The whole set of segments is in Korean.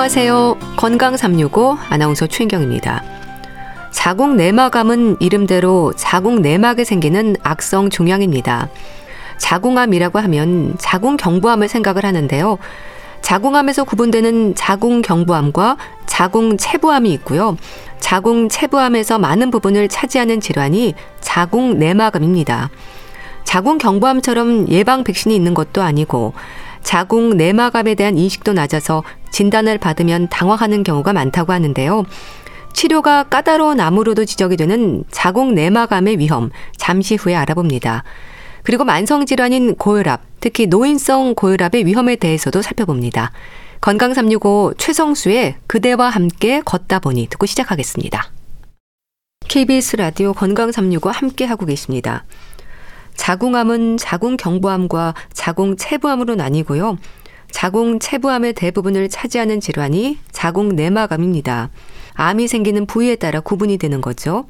안녕하세요. 건강 365 아나운서 최인경입니다. 자궁 내막암은 이름대로 자궁 내막에 생기는 악성 종양입니다. 자궁암이라고 하면 자궁 경부암을 생각을 하는데요. 자궁암에서 구분되는 자궁 경부암과 자궁 체부암이 있고요. 자궁 체부암에서 많은 부분을 차지하는 질환이 자궁 내막암입니다. 자궁 경부암처럼 예방 백신이 있는 것도 아니고 자궁 내막암에 대한 인식도 낮아서 진단을 받으면 당황하는 경우가 많다고 하는데요. 치료가 까다로운 암으로도 지적이 되는 자궁 내막암의 위험 잠시 후에 알아봅니다. 그리고 만성 질환인 고혈압, 특히 노인성 고혈압의 위험에 대해서도 살펴봅니다. 건강 365 최성수의 그대와 함께 걷다 보니 듣고 시작하겠습니다. KBS 라디오 건강 365 함께 하고 계십니다. 자궁암은 자궁 경부암과 자궁 체부암으로 나뉘고요. 자궁 체부암의 대부분을 차지하는 질환이 자궁 내막암입니다. 암이 생기는 부위에 따라 구분이 되는 거죠.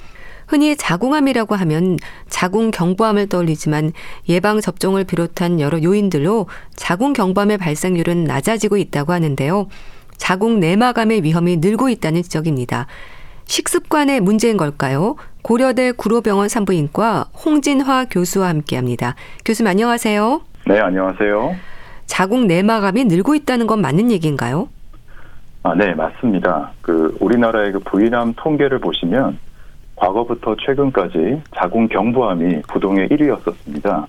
흔히 자궁암이라고 하면 자궁 경부암을 떠올리지만 예방 접종을 비롯한 여러 요인들로 자궁 경부암의 발생률은 낮아지고 있다고 하는데요. 자궁 내막암의 위험이 늘고 있다는 지적입니다. 식습관의 문제인 걸까요? 고려대 구로병원 산부인과 홍진화 교수와 함께합니다. 교수님 안녕하세요. 네, 안녕하세요. 자궁 내막암이 늘고 있다는 건 맞는 얘기인가요? 아, 네, 맞습니다. 그 우리나라의 그 부인암 통계를 보시면 과거부터 최근까지 자궁 경부암이 부동의 1위였었습니다.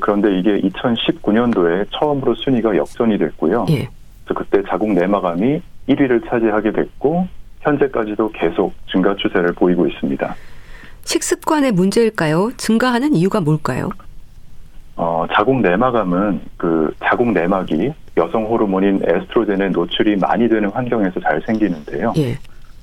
그런데 이게 2019년도에 처음으로 순위가 역전이 됐고요. 예. 그때 자궁 내막암이 1위를 차지하게 됐고 현재까지도 계속 증가 추세를 보이고 있습니다. 식습관의 문제일까요? 증가하는 이유가 뭘까요? 어, 자궁 내막암은 그 자궁 내막이 여성 호르몬인 에스트로겐의 노출이 많이 되는 환경에서 잘 생기는데요. 예.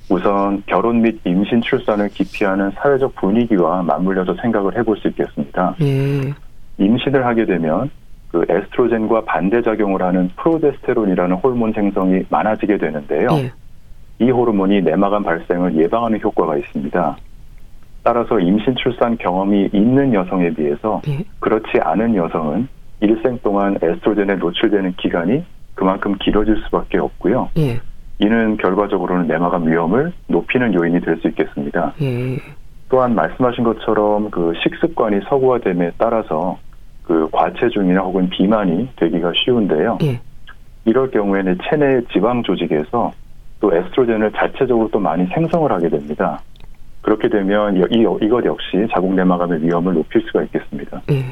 우선 결혼 및 임신 출산을 기피하는 사회적 분위기와 맞물려서 생각을 해볼 수 있겠습니다. 예. 임신을 하게 되면 그 에스트로겐과 반대 작용을 하는 프로데스테론이라는 호르몬 생성이 많아지게 되는데요. 예. 이 호르몬이 내막암 발생을 예방하는 효과가 있습니다. 따라서 임신 출산 경험이 있는 여성에 비해서 예. 그렇지 않은 여성은 일생 동안 에스트로겐에 노출되는 기간이 그만큼 길어질 수밖에 없고요. 예. 이는 결과적으로는 내막암 위험을 높이는 요인이 될 수 있겠습니다. 예. 또한 말씀하신 것처럼 그 식습관이 서구화됨에 따라서 그 과체중이나 혹은 비만이 되기가 쉬운데요. 예. 이럴 경우에는 체내 지방 조직에서 또 에스트로겐을 자체적으로 또 많이 생성을 하게 됩니다. 그렇게 되면 이, 이것 역시 자궁 내막암의 위험을 높일 수가 있겠습니다. 예.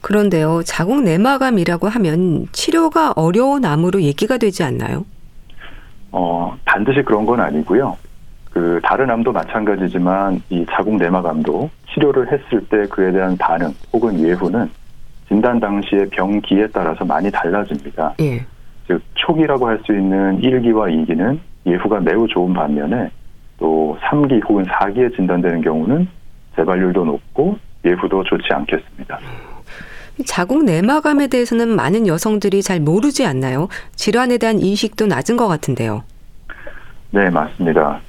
그런데요, 자궁 내막암이라고 하면 치료가 어려운 암으로 얘기가 되지 않나요? 어, 반드시 그런 건 아니고요. 그 다른 암도 마찬가지지만 이 자궁 내막암도 치료를 했을 때 그에 대한 반응 혹은 예후는 진단 당시의 병기에 따라서 많이 달라집니다. 예. 즉 초기라고 할 수 있는 1기와 2기는 예후가 매우 좋은 반면에 또 3기 혹은 4기에 진단되는 경우는 재발률도 높고 예후도 좋지 않겠습니다. 자궁 내막암에 대해서는 많은 여성들이 잘 모르지 않나요? 질환에 대한 인식도 낮은 것 같은데요. 네, 맞습니다.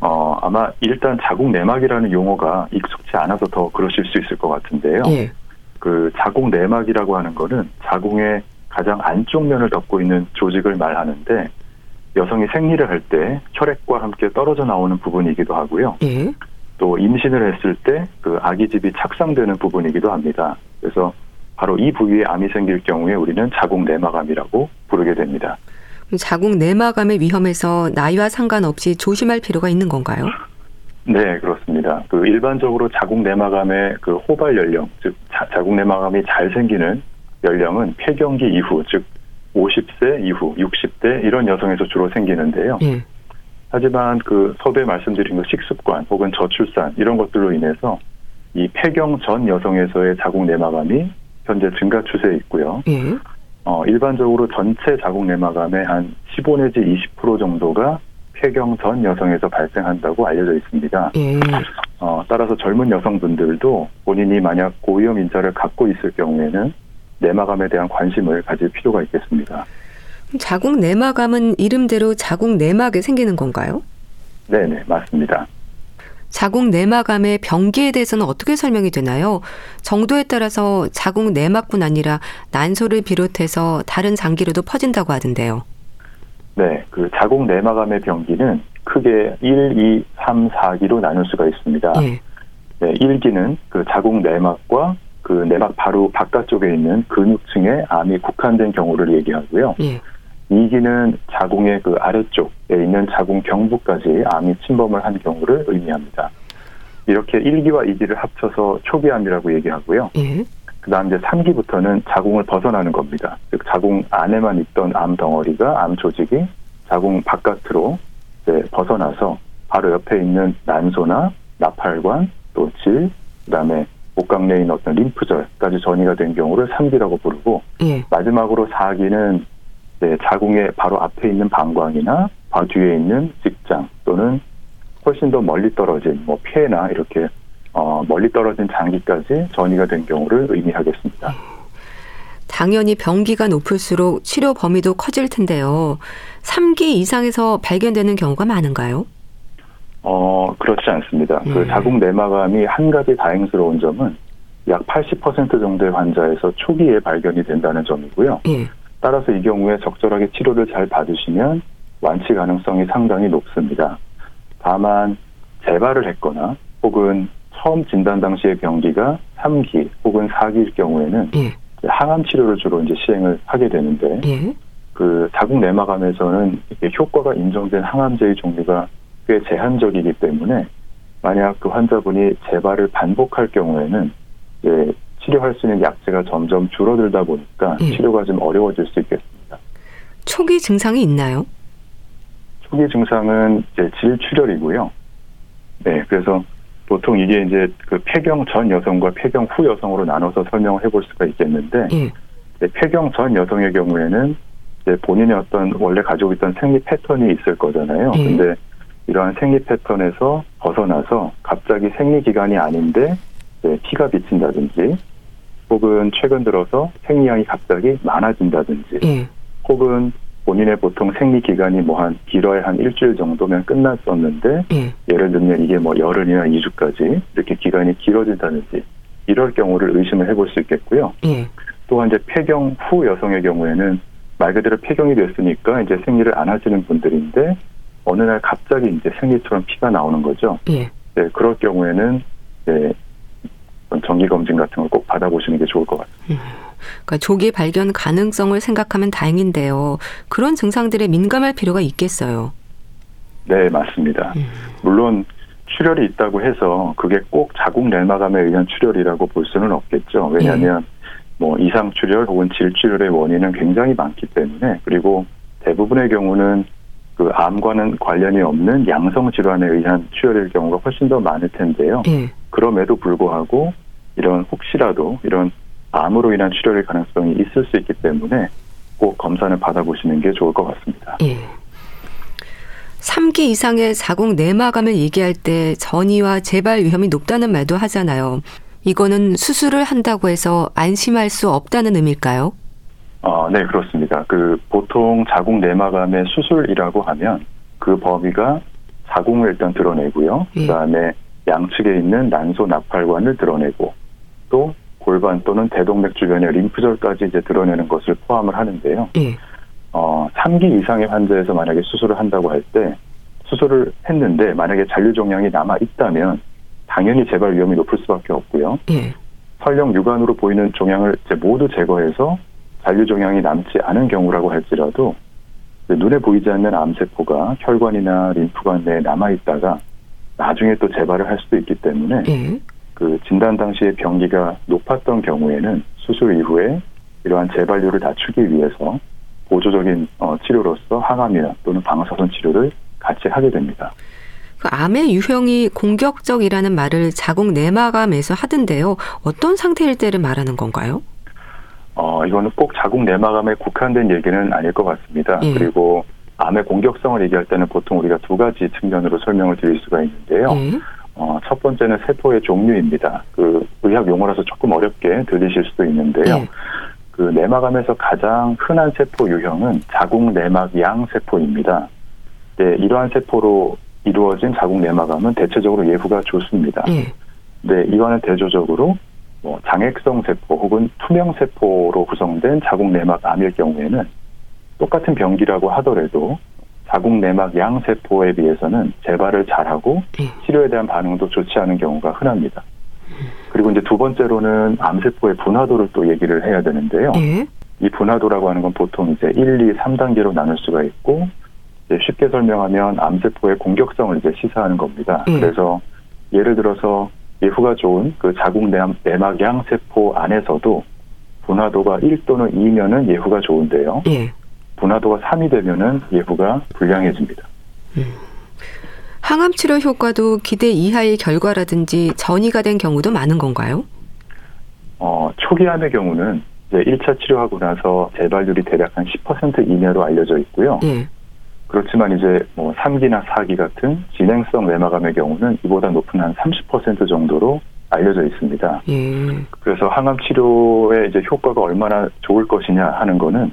어, 아마 일단 자궁 내막이라는 용어가 익숙치 않아서 더 그러실 수 있을 것 같은데요. 예. 그 자궁 내막이라고 하는 거는 자궁의 가장 안쪽 면을 덮고 있는 조직을 말하는데 여성이 생리를 할 때 혈액과 함께 떨어져 나오는 부분이기도 하고요. 예. 또 임신을 했을 때 그 아기집이 착상되는 부분이기도 합니다. 그래서 바로 이 부위에 암이 생길 경우에 우리는 자궁 내막암이라고 부르게 됩니다. 자궁 내막암의 위험에서 나이와 상관없이 조심할 필요가 있는 건가요? 네, 그렇습니다. 그 일반적으로 자궁 내막암의 그 호발 연령, 즉 자, 자궁 내막암이 잘 생기는 연령은 폐경기 이후, 즉 50세 이후, 60대 이런 여성에서 주로 생기는데요. 예. 하지만 그 서두에 말씀드린 그 식습관 혹은 저출산 이런 것들로 인해서 이 폐경 전 여성에서의 자궁 내막암이 현재 증가 추세에 있고요. 예. 어, 일반적으로 전체 자궁 내막암의 한 15 내지 20% 정도가 폐경 전 여성에서 발생한다고 알려져 있습니다. 예. 어, 따라서 젊은 여성분들도 본인이 만약 고위험 인자를 갖고 있을 경우에는 내막암에 대한 관심을 가질 필요가 있겠습니다. 자궁 내막암은 이름대로 자궁 내막에 생기는 건가요? 네네, 맞습니다. 자궁 내막암의 병기에 대해서는 어떻게 설명이 되나요? 정도에 따라서 자궁 내막뿐 아니라 난소를 비롯해서 다른 장기로도 퍼진다고 하던데요. 네, 그 자궁 내막암의 병기는 크게 1, 2, 3, 4기로 나눌 수가 있습니다. 예. 네, 1기는 그 자궁 내막과 그 내막 바로 바깥쪽에 있는 근육층에 암이 국한된 경우를 얘기하고요. 예. 2기는 자궁의 그 아래쪽에 있는 자궁 경부까지 암이 침범을 한 경우를 의미합니다. 이렇게 1기와 2기를 합쳐서 초기암이라고 얘기하고요. 예. 그다음 이제 3기부터는 자궁을 벗어나는 겁니다. 즉 자궁 안에만 있던 암 덩어리가 암 조직이 자궁 바깥으로 벗어나서 바로 옆에 있는 난소나 나팔관 또 질, 그다음에 있는 어떤 림프절까지 전이가 된 경우를 3기라고 부르고 예. 마지막으로 4기는 자궁의 바로 앞에 있는 방광이나 바 뒤에 있는 직장 또는 훨씬 더 멀리 떨어진 뭐 폐나 이렇게 어, 멀리 떨어진 장기까지 전이가 된 경우를 의미하겠습니다. 당연히 병기가 높을수록 치료 범위도 커질 텐데요. 3기 이상에서 발견되는 경우가 많은가요? 어, 그렇지 않습니다. 그 네. 그 자궁 내막암이 한 가지 다행스러운 점은 약 80% 정도의 환자에서 초기에 발견이 된다는 점이고요. 네. 따라서 이 경우에 적절하게 치료를 잘 받으시면 완치 가능성이 상당히 높습니다. 다만 재발을 했거나 혹은 처음 진단 당시의 병기가 3기 혹은 4기일 경우에는 예. 항암 치료를 주로 이제 시행을 하게 되는데 예. 그 자궁 내막암에서는 효과가 인정된 항암제의 종류가 꽤 제한적이기 때문에 만약 그 환자분이 재발을 반복할 경우에는 이제 치료할 수 있는 약제가 점점 줄어들다 보니까 예. 치료가 좀 어려워질 수 있겠습니다. 초기 증상이 있나요? 초기 증상은 이제 질출혈이고요. 네, 그래서 보통 이게 이제 그 폐경 전 여성과 폐경 후 여성으로 나눠서 설명을 해볼 수가 있겠는데 예. 네, 폐경 전 여성의 경우에는 이제 본인의 어떤 원래 가지고 있던 생리 패턴이 있을 거잖아요. 예. 근데 이러한 생리 패턴에서 벗어나서 갑자기 생리 기간이 아닌데 피가 비친다든지 혹은 최근 들어서 생리량이 갑자기 많아진다든지 예. 혹은 본인의 보통 생리 기간이 뭐 한 길어야 한 일주일 정도면 끝났었는데 예. 예를 들면 이게 뭐 열흘이나 2주까지 이렇게 기간이 길어진다든지 이럴 경우를 의심을 해볼 수 있겠고요. 예. 또한 이제 폐경 후 여성의 경우에는 말 그대로 폐경이 됐으니까 이제 생리를 안 하시는 분들인데 어느 날 갑자기 이제 생리처럼 피가 나오는 거죠. 예. 네, 그럴 경우에는 네, 정기 검진 같은 걸 꼭 받아보시는 게 좋을 것 같습니다. 음. 그러니까 조기 발견 가능성을 생각하면 다행인데요. 그런 증상들에 민감할 필요가 있겠어요. 네, 맞습니다. 음. 물론 출혈이 있다고 해서 그게 꼭 자궁 내막암에 의한 출혈이라고 볼 수는 없겠죠. 왜냐하면 예. 뭐 이상 출혈 혹은 질출혈의 원인은 굉장히 많기 때문에 그리고 대부분의 경우는 그 암과는 관련이 없는 양성 질환에 의한 출혈일 경우가 훨씬 더 많을 텐데요. 예. 그럼에도 불구하고 이런 혹시라도 이런 암으로 인한 출혈의 가능성이 있을 수 있기 때문에 꼭 검사를 받아보시는 게 좋을 것 같습니다. 예. 3기 이상의 자궁 내막암을 얘기할 때 전이와 재발 위험이 높다는 말도 하잖아요. 이거는 수술을 한다고 해서 안심할 수 없다는 의미일까요? 어, 네, 그렇습니다. 그 보통 자궁 내막암의 수술이라고 하면 그 범위가 자궁을 일단 드러내고요. 예. 그다음에 양측에 있는 난소 나팔관을 드러내고 또 골반 또는 대동맥 주변의 림프절까지 이제 드러내는 것을 포함을 하는데요. 예. 어, 3기 이상의 환자에서 만약에 수술을 한다고 할 때 수술을 했는데 만약에 잔류 종양이 남아 있다면 당연히 재발 위험이 높을 수밖에 없고요. 예. 설령 육안으로 보이는 종양을 이제 모두 제거해서 잔류 종양이 남지 않은 경우라고 할지라도 눈에 보이지 않는 암세포가 혈관이나 림프관 내에 남아 있다가 나중에 또 재발을 할 수도 있기 때문에 예. 그 진단 당시에 병기가 높았던 경우에는 수술 이후에 이러한 재발률을 낮추기 위해서 보조적인 어, 치료로서 항암이나 또는 방사선 치료를 같이 하게 됩니다. 그 암의 유형이 공격적이라는 말을 자궁 내막암에서 하던데요. 어떤 상태일 때를 말하는 건가요? 어, 이거는 꼭 자궁 내막암에 국한된 얘기는 아닐 것 같습니다. 예. 그리고 암의 공격성을 얘기할 때는 보통 우리가 두 가지 측면으로 설명을 드릴 수가 있는데요. 예. 어, 첫 번째는 세포의 종류입니다. 그 의학 용어라서 조금 어렵게 들리실 수도 있는데요. 네. 그 내막암에서 가장 흔한 세포 유형은 자궁 내막 양 세포입니다. 네, 이러한 세포로 이루어진 자궁 내막암은 대체적으로 예후가 좋습니다. 네. 네, 이거는 대조적으로 뭐 장액성 세포 혹은 투명 세포로 구성된 자궁 내막 암일 경우에는 똑같은 병기라고 하더라도 자궁 내막 양 세포에 비해서는 재발을 잘하고 예. 치료에 대한 반응도 좋지 않은 경우가 흔합니다. 그리고 이제 두 번째로는 암세포의 분화도를 또 얘기를 해야 되는데요. 예. 이 분화도라고 하는 건 보통 이제 1, 2, 3단계로 나눌 수가 있고 쉽게 설명하면 암세포의 공격성을 이제 시사하는 겁니다. 예. 그래서 예를 들어서 예후가 좋은 그 자궁 내막 양 세포 안에서도 분화도가 1 또는 2면은 예후가 좋은데요. 예. 분화도가 3이 되면은 예후가 불량해집니다. 음. 항암 치료 효과도 기대 이하의 결과라든지 전이가 된 경우도 많은 건가요? 어, 초기 암의 경우는 이제 1차 치료하고 나서 재발률이 대략 한 10% 이내로 알려져 있고요. 예. 그렇지만 이제 뭐 3기나 4기 같은 진행성 외막암의 경우는 이보다 높은 한 30% 정도로 알려져 있습니다. 예. 그래서 항암 치료의 이제 효과가 얼마나 좋을 것이냐 하는 거는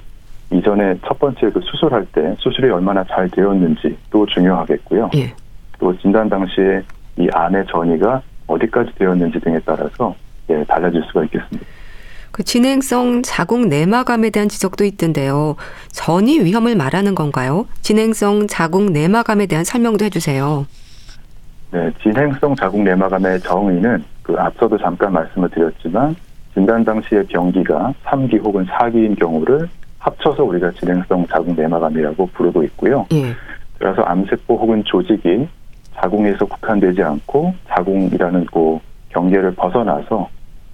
이전에 첫 번째 그 수술할 때 수술이 얼마나 잘 되었는지 또 중요하겠고요. 예. 또 진단 당시에 이 암의 전이가 어디까지 되었는지 등에 따라서 예, 달라질 수가 있겠습니다. 그 진행성 자궁 내막암에 대한 지적도 있던데요. 전이 위험을 말하는 건가요? 진행성 자궁 내막암에 대한 설명도 해주세요. 네, 진행성 자궁 내막암의 정의는 그 앞서도 잠깐 말씀을 드렸지만 진단 당시의 병기가 3기 혹은 4기인 경우를 합쳐서 우리가 진행성 자궁 내막암이라고 부르고 있고요. 예. 그래서 암세포 혹은 조직이 자궁에서 국한되지 않고 자궁이라는 그 경계를 벗어나서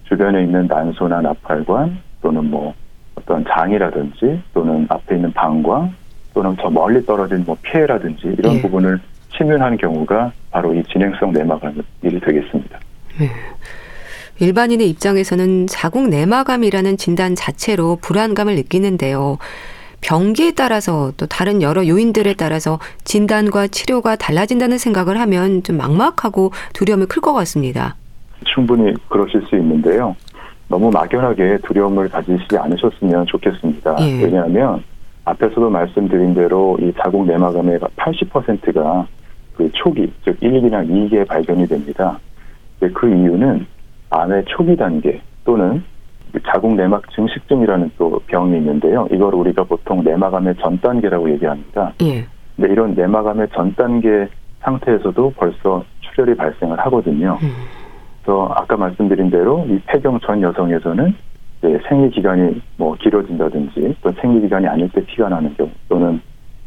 주변에 있는 난소나 나팔관 또는 뭐 어떤 장이라든지 또는 앞에 있는 방광 또는 저 멀리 떨어진 뭐 폐라든지 이런 예. 부분을 침윤한 경우가 바로 이 진행성 내막암이 되겠습니다. 네. 일반인의 입장에서는 자궁 내막암이라는 진단 자체로 불안감을 느끼는데요. 병기에 따라서 또 다른 여러 요인들에 따라서 진단과 치료가 달라진다는 생각을 하면 좀 막막하고 두려움이 클 것 같습니다. 충분히 그러실 수 있는데요. 너무 막연하게 두려움을 가지시지 않으셨으면 좋겠습니다. 예. 왜냐하면 앞에서도 말씀드린 대로 이 자궁 내막암의 80%가 그 초기, 즉 1기나 2기에 발견이 됩니다. 그 이유는 암의 초기 단계 또는 자궁 내막 증식증이라는 또 병이 있는데요. 이걸 우리가 보통 내막암의 전 단계라고 얘기합니다. 예. 근데 이런 내막암의 전 단계 상태에서도 벌써 출혈이 발생을 하거든요. 음. 그래서 아까 말씀드린 대로 이 폐경 전 여성에서는 생리 기간이 뭐 길어진다든지 또 생리 기간이 아닐 때 피가 나는 경우 또는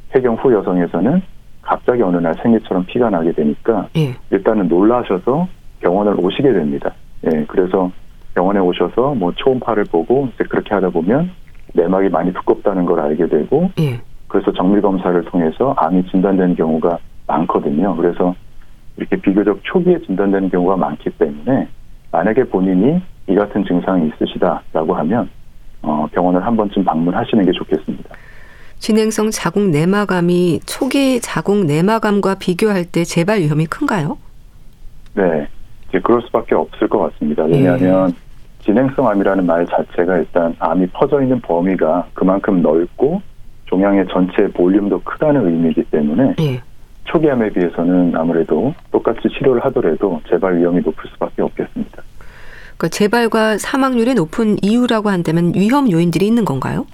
폐경 후 여성에서는 갑자기 어느 날 생리처럼 피가 나게 되니까 예. 일단은 놀라셔서 병원을 오시게 됩니다. 예, 그래서 병원에 오셔서 뭐 초음파를 보고 이제 그렇게 하다 보면 내막이 많이 두껍다는 걸 알게 되고 예. 그래서 정밀 검사를 통해서 암이 진단되는 경우가 많거든요. 그래서 이렇게 비교적 초기에 진단되는 경우가 많기 때문에 만약에 본인이 이 같은 증상이 있으시다라고 하면 어, 병원을 한 번쯤 방문하시는 게 좋겠습니다. 진행성 자궁 내막암이 초기 자궁 내막암과 비교할 때 재발 위험이 큰가요? 네, 이제 그럴 수밖에 없을 것 같습니다. 왜냐하면 예. 진행성 암이라는 말 자체가 일단 암이 퍼져 있는 범위가 그만큼 넓고 종양의 전체 볼륨도 크다는 의미이기 때문에 예. 초기암에 비해서는 아무래도 똑같이 치료를 하더라도 재발 위험이 높을 수밖에 없겠습니다. 그 재발과 사망률이 높은 이유라고 한다면 위험 요인들이 있는 건가요?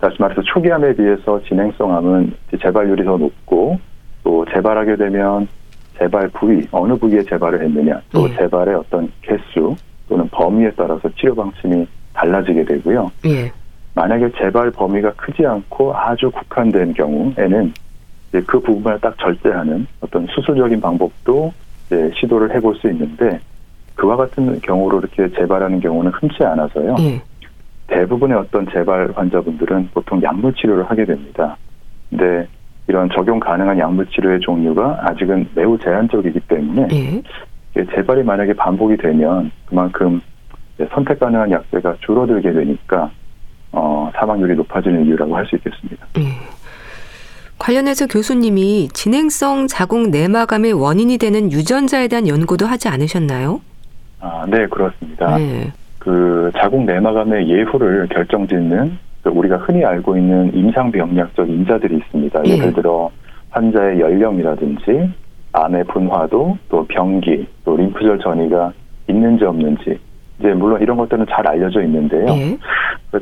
다시 말해서 초기암에 비해서 진행성 암은 재발률이 더 높고 또 재발하게 되면 재발 부위 어느 부위에 재발을 했느냐 또 예. 재발의 어떤 개수 또는 범위에 따라서 치료 방침이 달라지게 되고요. 예. 만약에 재발 범위가 크지 않고 아주 국한된 경우에는 그 부분을 딱 절제하는 어떤 수술적인 방법도 시도를 해볼 수 있는데 그와 같은 경우로 이렇게 재발하는 경우는 흔치 않아서요. 예. 대부분의 어떤 재발 환자분들은 보통 약물 치료를 하게 됩니다. 근데 이런 적용 가능한 약물 치료의 종류가 아직은 매우 제한적이기 때문에 예. 재발이 만약에 반복이 되면 그만큼 선택 가능한 약제가 줄어들게 되니까 어, 사망률이 높아지는 이유라고 할 수 있겠습니다. 예. 관련해서 교수님이 진행성 자궁 내막암의 원인이 되는 유전자에 대한 연구도 하지 않으셨나요? 아, 네, 그렇습니다. 네. 그 자궁 내막암의 예후를 결정짓는 그 우리가 흔히 알고 있는 임상병약적 인자들이 있습니다. 예. 예를 들어 환자의 연령이라든지 암의 분화도, 또 병기, 또 림프절 전이가 있는지 없는지, 이제 물론 이런 것들은 잘 알려져 있는데요. 예.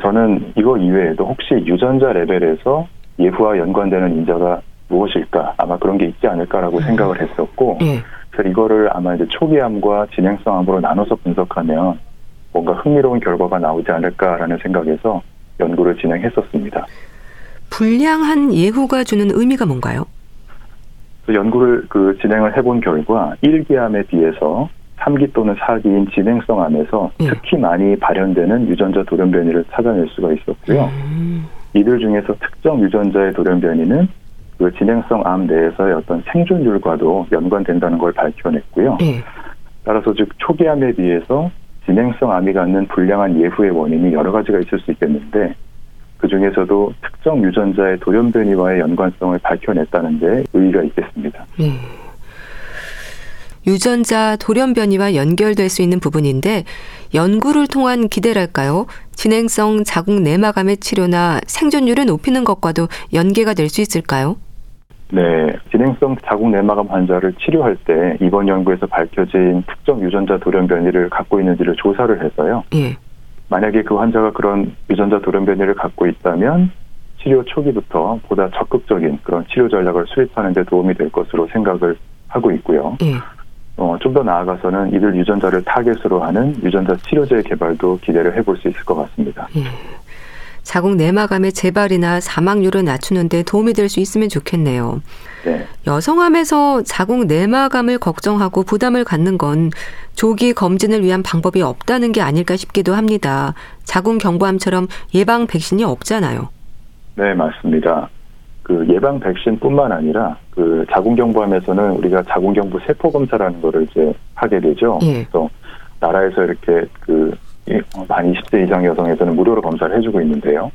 저는 이거 이외에도 혹시 유전자 레벨에서 예후와 연관되는 인자가 무엇일까 아마 그런 게 있지 않을까라고 음. 생각을 했었고 예. 그래서 이거를 아마 이제 초기암과 진행성암으로 나눠서 분석하면 뭔가 흥미로운 결과가 나오지 않을까라는 생각에서 연구를 진행했었습니다. 불량한 예후가 주는 의미가 뭔가요? 연구를 그 진행을 해본 결과 1기암에 비해서 3기 또는 4기인 진행성 암에서 예. 특히 많이 발현되는 유전자 돌연 변이를 찾아낼 수가 있었고요. 음. 이들 중에서 특정 유전자의 돌연 변이는 그 진행성 암 내에서의 어떤 생존율과도 연관된다는 걸 밝혀냈고요. 예. 따라서 즉 초기 암에 비해서 진행성 암이 갖는 불량한 예후의 원인이 여러 가지가 있을 수 있겠는데 그 중에서도 특정 유전자의 돌연 변이와의 연관성을 밝혀냈다는 데 의의가 있겠습니다. 예. 유전자 돌연 변이와 연결될 수 있는 부분인데 연구를 통한 기대랄까요? 진행성 자궁 내막암의 치료나 생존율을 높이는 것과도 연계가 될 수 있을까요? 네, 진행성 자궁 내막암 환자를 치료할 때 이번 연구에서 밝혀진 특정 유전자 돌연 변이를 갖고 있는지를 조사를 해서요. 예. 만약에 그 환자가 그런 유전자 돌연 변이를 갖고 있다면 치료 초기부터 보다 적극적인 그런 치료 전략을 수립하는 데 도움이 될 것으로 생각을 하고 있고요. 예. 어, 좀 더 나아가서는 이들 유전자를 타겟으로 하는 유전자 치료제 개발도 기대를 해볼 수 있을 것 같습니다. 예. 자궁 내막암의 재발이나 사망률을 낮추는 데 도움이 될 수 있으면 좋겠네요. 네. 여성암에서 자궁 내막암을 걱정하고 부담을 갖는 건 조기 검진을 위한 방법이 없다는 게 아닐까 싶기도 합니다. 자궁 경부암처럼 예방 백신이 없잖아요. 네, 맞습니다. 그 예방 백신뿐만 아니라 그 자궁경부암에서는 우리가 자궁경부 세포 검사라는 거를 이제 하게 되죠. 예. 그래서 나라에서 이렇게 그만 20세 이상 여성에서는 무료로 검사를 해주고 있는데요.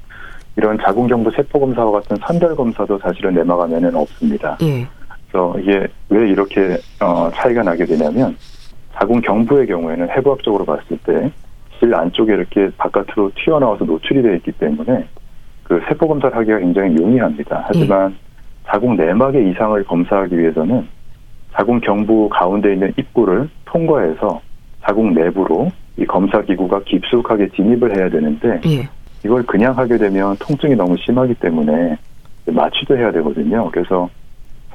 이런 자궁경부 세포 검사와 같은 선별 검사도 사실은 내막암에는 없습니다. 예. 그래서 이게 왜 이렇게 어, 차이가 나게 되냐면 자궁경부의 경우에는 해부학적으로 봤을 때 질 안쪽에 이렇게 바깥으로 튀어나와서 노출이 되어 있기 때문에 그 세포 검사를 하기가 굉장히 용이합니다. 하지만 예. 자궁 내막의 이상을 검사하기 위해서는 자궁 경부 가운데 있는 입구를 통과해서 자궁 내부로 이 검사 기구가 깊숙하게 진입을 해야 되는데 예. 이걸 그냥 하게 되면 통증이 너무 심하기 때문에 마취도 해야 되거든요. 그래서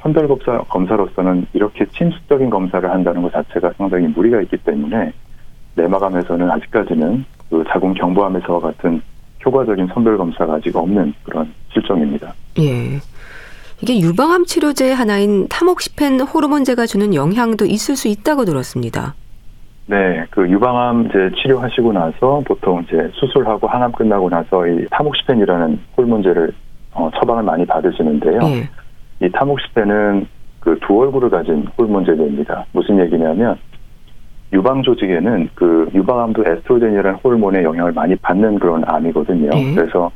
선별 검사 검사로서는 이렇게 침수적인 검사를 한다는 것 자체가 상당히 무리가 있기 때문에 내막암에서는 아직까지는 그 자궁 경부암에서와 같은 효과적인 선별 검사가 아직 없는 그런 실정입니다. 예. 이게 유방암 치료제 하나인 타목시펜 호르몬제가 주는 영향도 있을 수 있다고 들었습니다. 네, 그 유방암 이제 치료하시고 나서 보통 이제 수술하고 항암 끝나고 나서 이 타목시펜이라는 호르몬제를 어, 처방을 많이 받으시는데요. 예. 이 타목시펜은 그 두 얼굴을 가진 호르몬제입니다. 무슨 얘기냐면 유방 조직에는 그 유방암도 에스트로겐이라는 호르몬의 영향을 많이 받는 그런 암이거든요. 네. 그래서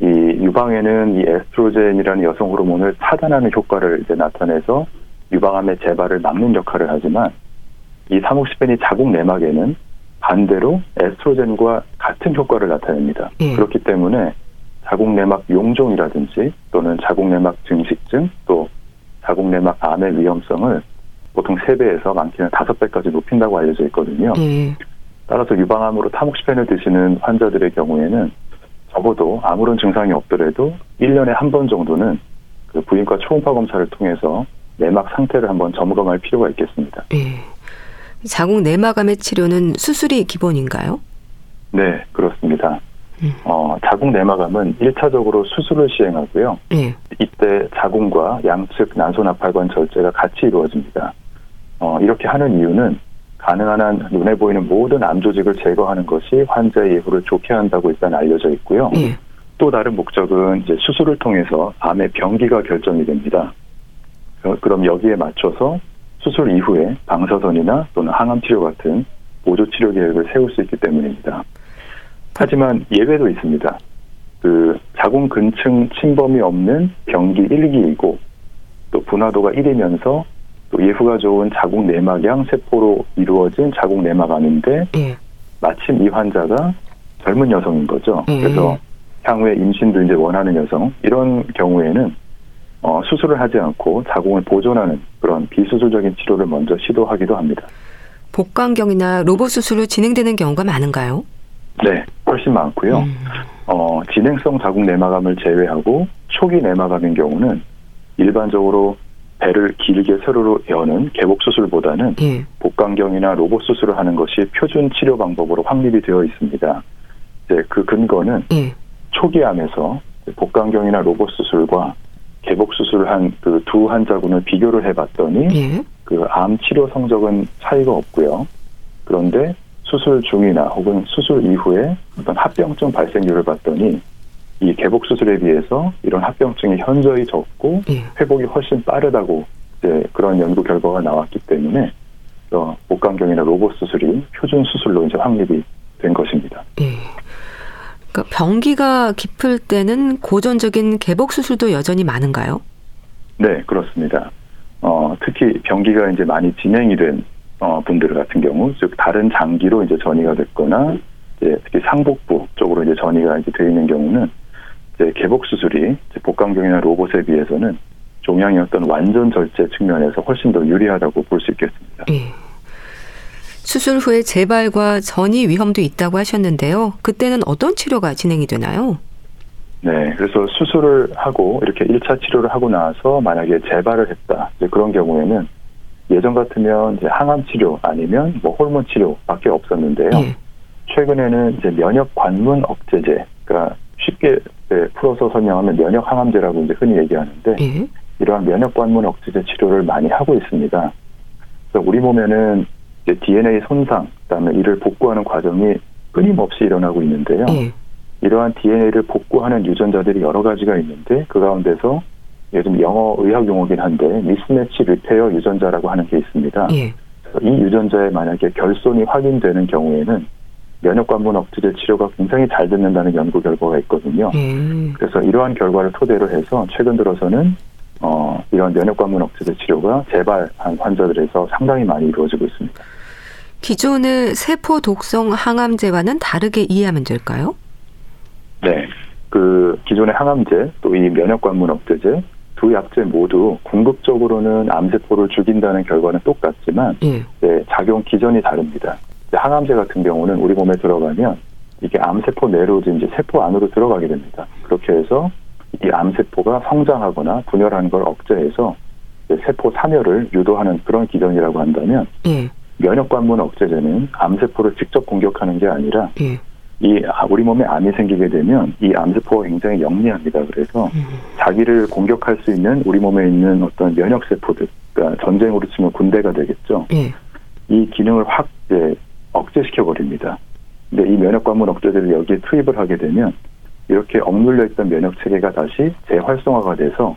이 유방에는 이 에스트로겐이라는 여성 호르몬을 차단하는 효과를 이제 나타내서 유방암의 재발을 막는 역할을 하지만 이 사목시펜이 자궁 내막에는 반대로 에스트로겐과 같은 효과를 나타냅니다. 네. 그렇기 때문에 자궁 내막 용종이라든지 또는 자궁 내막 증식증 또 자궁 내막 암의 위험성을 보통 3배에서 많게는 5배까지 높인다고 알려져 있거든요. 네. 따라서 유방암으로 타목시펜을 드시는 환자들의 경우에는 적어도 아무런 증상이 없더라도 1년에 한 번 정도는 그 부인과 초음파 검사를 통해서 내막 상태를 한번 점검할 필요가 있겠습니다. 네. 자궁 내막암의 치료는 수술이 기본인가요? 네, 그렇습니다. 음. 어, 자궁 내막암은 1차적으로 수술을 시행하고요. 네. 이때 자궁과 양측 난소나팔관 절제가 같이 이루어집니다. 어, 이렇게 하는 이유는 가능한 한 눈에 보이는 모든 암 조직을 제거하는 것이 환자의 예후를 좋게 한다고 일단 알려져 있고요. 예. 또 다른 목적은 이제 수술을 통해서 암의 병기가 결정이 됩니다. 그럼 여기에 맞춰서 수술 이후에 방사선이나 또는 항암 치료 같은 보조 치료 계획을 세울 수 있기 때문입니다. 하지만 예외도 있습니다. 그 자궁 근층 침범이 없는 병기 1기이고 또 분화도가 1이면서 또 예후가 좋은 자궁 내막양 세포로 이루어진 자궁 내막암인데 예. 마침 이 환자가 젊은 여성인 거죠. 예. 그래서 향후에 임신도 이제 원하는 여성 이런 경우에는 어, 수술을 하지 않고 자궁을 보존하는 그런 비수술적인 치료를 먼저 시도하기도 합니다. 복강경이나 로봇 수술로 진행되는 경우가 많은가요? 네, 훨씬 많고요. 음. 어, 진행성 자궁 내막암을 제외하고 초기 내막암인 경우는 일반적으로 배를 길게 세로로 여는 개복 수술보다는 예. 복강경이나 로봇 수술을 하는 것이 표준 치료 방법으로 확립이 되어 있습니다. 이제 그 근거는 예. 초기암에서 복강경이나 로봇 수술과 개복 수술을 한 그 두 환자군을 비교를 해봤더니 예. 그암 치료 성적은 차이가 없고요. 그런데 수술 중이나 혹은 수술 이후에 어떤 합병증 발생률을 봤더니 이 개복 수술에 비해서 이런 합병증이 현저히 적고 예. 회복이 훨씬 빠르다고 이제 그런 연구 결과가 나왔기 때문에 어, 복강경이나 로봇 수술이 표준 수술로 이제 확립이 된 것입니다. 예. 그러니까 병기가 깊을 때는 고전적인 개복 수술도 여전히 많은가요? 네, 그렇습니다. 어, 특히 병기가 이제 많이 진행이 된 어, 분들 같은 경우, 즉 다른 장기로 이제 전이가 됐거나 이제 특히 상복부 쪽으로 이제 전이가 이제 되어 있는 경우는 이제 개복 수술이 복강경이나 로봇에 비해서는 종양이 어떤 완전 절제 측면에서 훨씬 더 유리하다고 볼 수 있겠습니다. 예. 수술 후에 재발과 전이 위험도 있다고 하셨는데요. 그때는 어떤 치료가 진행이 되나요? 네, 그래서 수술을 하고 이렇게 1차 치료를 하고 나서 만약에 재발을 했다. 그런 경우에는 예전 같으면 이제 항암 치료 아니면 뭐 호르몬 치료밖에 없었는데요. 예. 최근에는 이제 면역 관문 억제제, 그러니까 쉽게 풀어서 설명하면 면역 항암제라고 이제 흔히 얘기하는데 예. 이러한 면역 관문 억제제 치료를 많이 하고 있습니다. 그래서 우리 몸에는 이제 DNA 손상, 그다음에 이를 복구하는 과정이 끊임없이 일어나고 있는데요. 예. 이러한 DNA를 복구하는 유전자들이 여러 가지가 있는데 그 가운데서 요즘 영어 의학 용어긴 한데 미스매치 리페어 유전자라고 하는 게 있습니다. 예. 이 유전자에 만약에 결손이 확인되는 경우에는 면역 관문 억제제 치료가 굉장히 잘 듣는다는 연구 결과가 있거든요. 예. 그래서 이러한 결과를 토대로 해서 최근 들어서는 어, 이런 면역 관문 억제제 치료가 재발한 환자들에서 상당히 많이 이루어지고 있습니다. 기존의 세포 독성 항암제와는 다르게 이해하면 될까요? 네. 그 기존의 항암제 또 이 면역 관문 억제제 두 약제 모두 궁극적으로는 암세포를 죽인다는 결과는 똑같지만 예. 네, 작용 기전이 다릅니다. 항암제 같은 경우는 우리 몸에 들어가면 이게 암세포 내로 이제 세포 안으로 들어가게 됩니다. 그렇게 해서 이 암세포가 성장하거나 분열하는 걸 억제해서 세포 사멸을 유도하는 그런 기전이라고 한다면 예. 면역 관문 억제제는 암세포를 직접 공격하는 게 아니라 예. 이 우리 몸에 암이 생기게 되면 이 암세포가 굉장히 영리합니다. 그래서 음. 자기를 공격할 수 있는 우리 몸에 있는 어떤 면역 세포들, 그러니까 전쟁으로 치면 군대가 되겠죠. 예. 이 기능을 확 이제 억제시켜 버립니다. 근데 이 면역 관문 억제제를 여기에 투입을 하게 되면 이렇게 억눌려 있던 면역 체계가 다시 재활성화가 돼서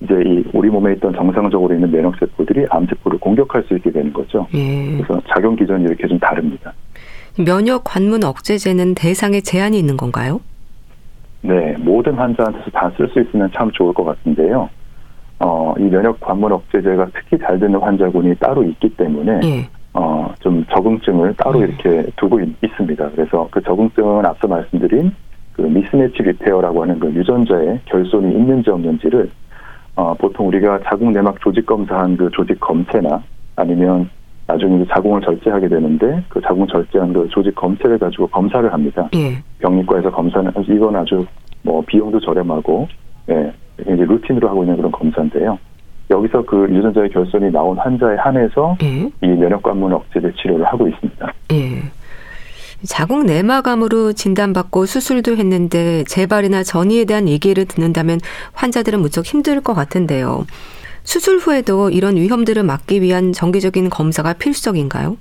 이제 이 우리 몸에 있던 정상적으로 있는 면역 세포들이 암 세포를 공격할 수 있게 되는 거죠. 예. 그래서 작용 기전이 이렇게 좀 다릅니다. 면역 관문 억제제는 대상에 제한이 있는 건가요? 네, 모든 환자한테서 다 쓸 수 있으면 참 좋을 것 같은데요. 어, 이 면역 관문 억제제가 특히 잘 되는 환자군이 따로 있기 때문에 예. 어, 좀 적응증을 따로 음. 이렇게 두고 있, 습니다 그래서 그 적응증은 앞서 말씀드린 그 미스매치 리페어라고 하는 그 유전자에 결손이 있는지 없는지를 어, 보통 우리가 자궁 내막 조직 검사한 그 조직 검체나 아니면 나중에 자궁을 절제하게 되는데 그 자궁 절제한 그 조직 검체를 가지고 검사를 합니다. 예. 병리과에서 검사는 이건 아주 뭐 비용도 저렴하고 예, 이제 루틴으로 하고 있는 그런 검사인데요. 여기서 그 유전자의 결손이 나온 환자에 한해서 예. 이 면역 관문 억제제 치료를 하고 있습니다. 예. 자궁 내막암으로 진단받고 수술도 했는데 재발이나 전이에 대한 얘기를 듣는다면 환자들은 무척 힘들 것 같은데요. 수술 후에도 이런 위험들을 막기 위한 정기적인 검사가 필수적인가요?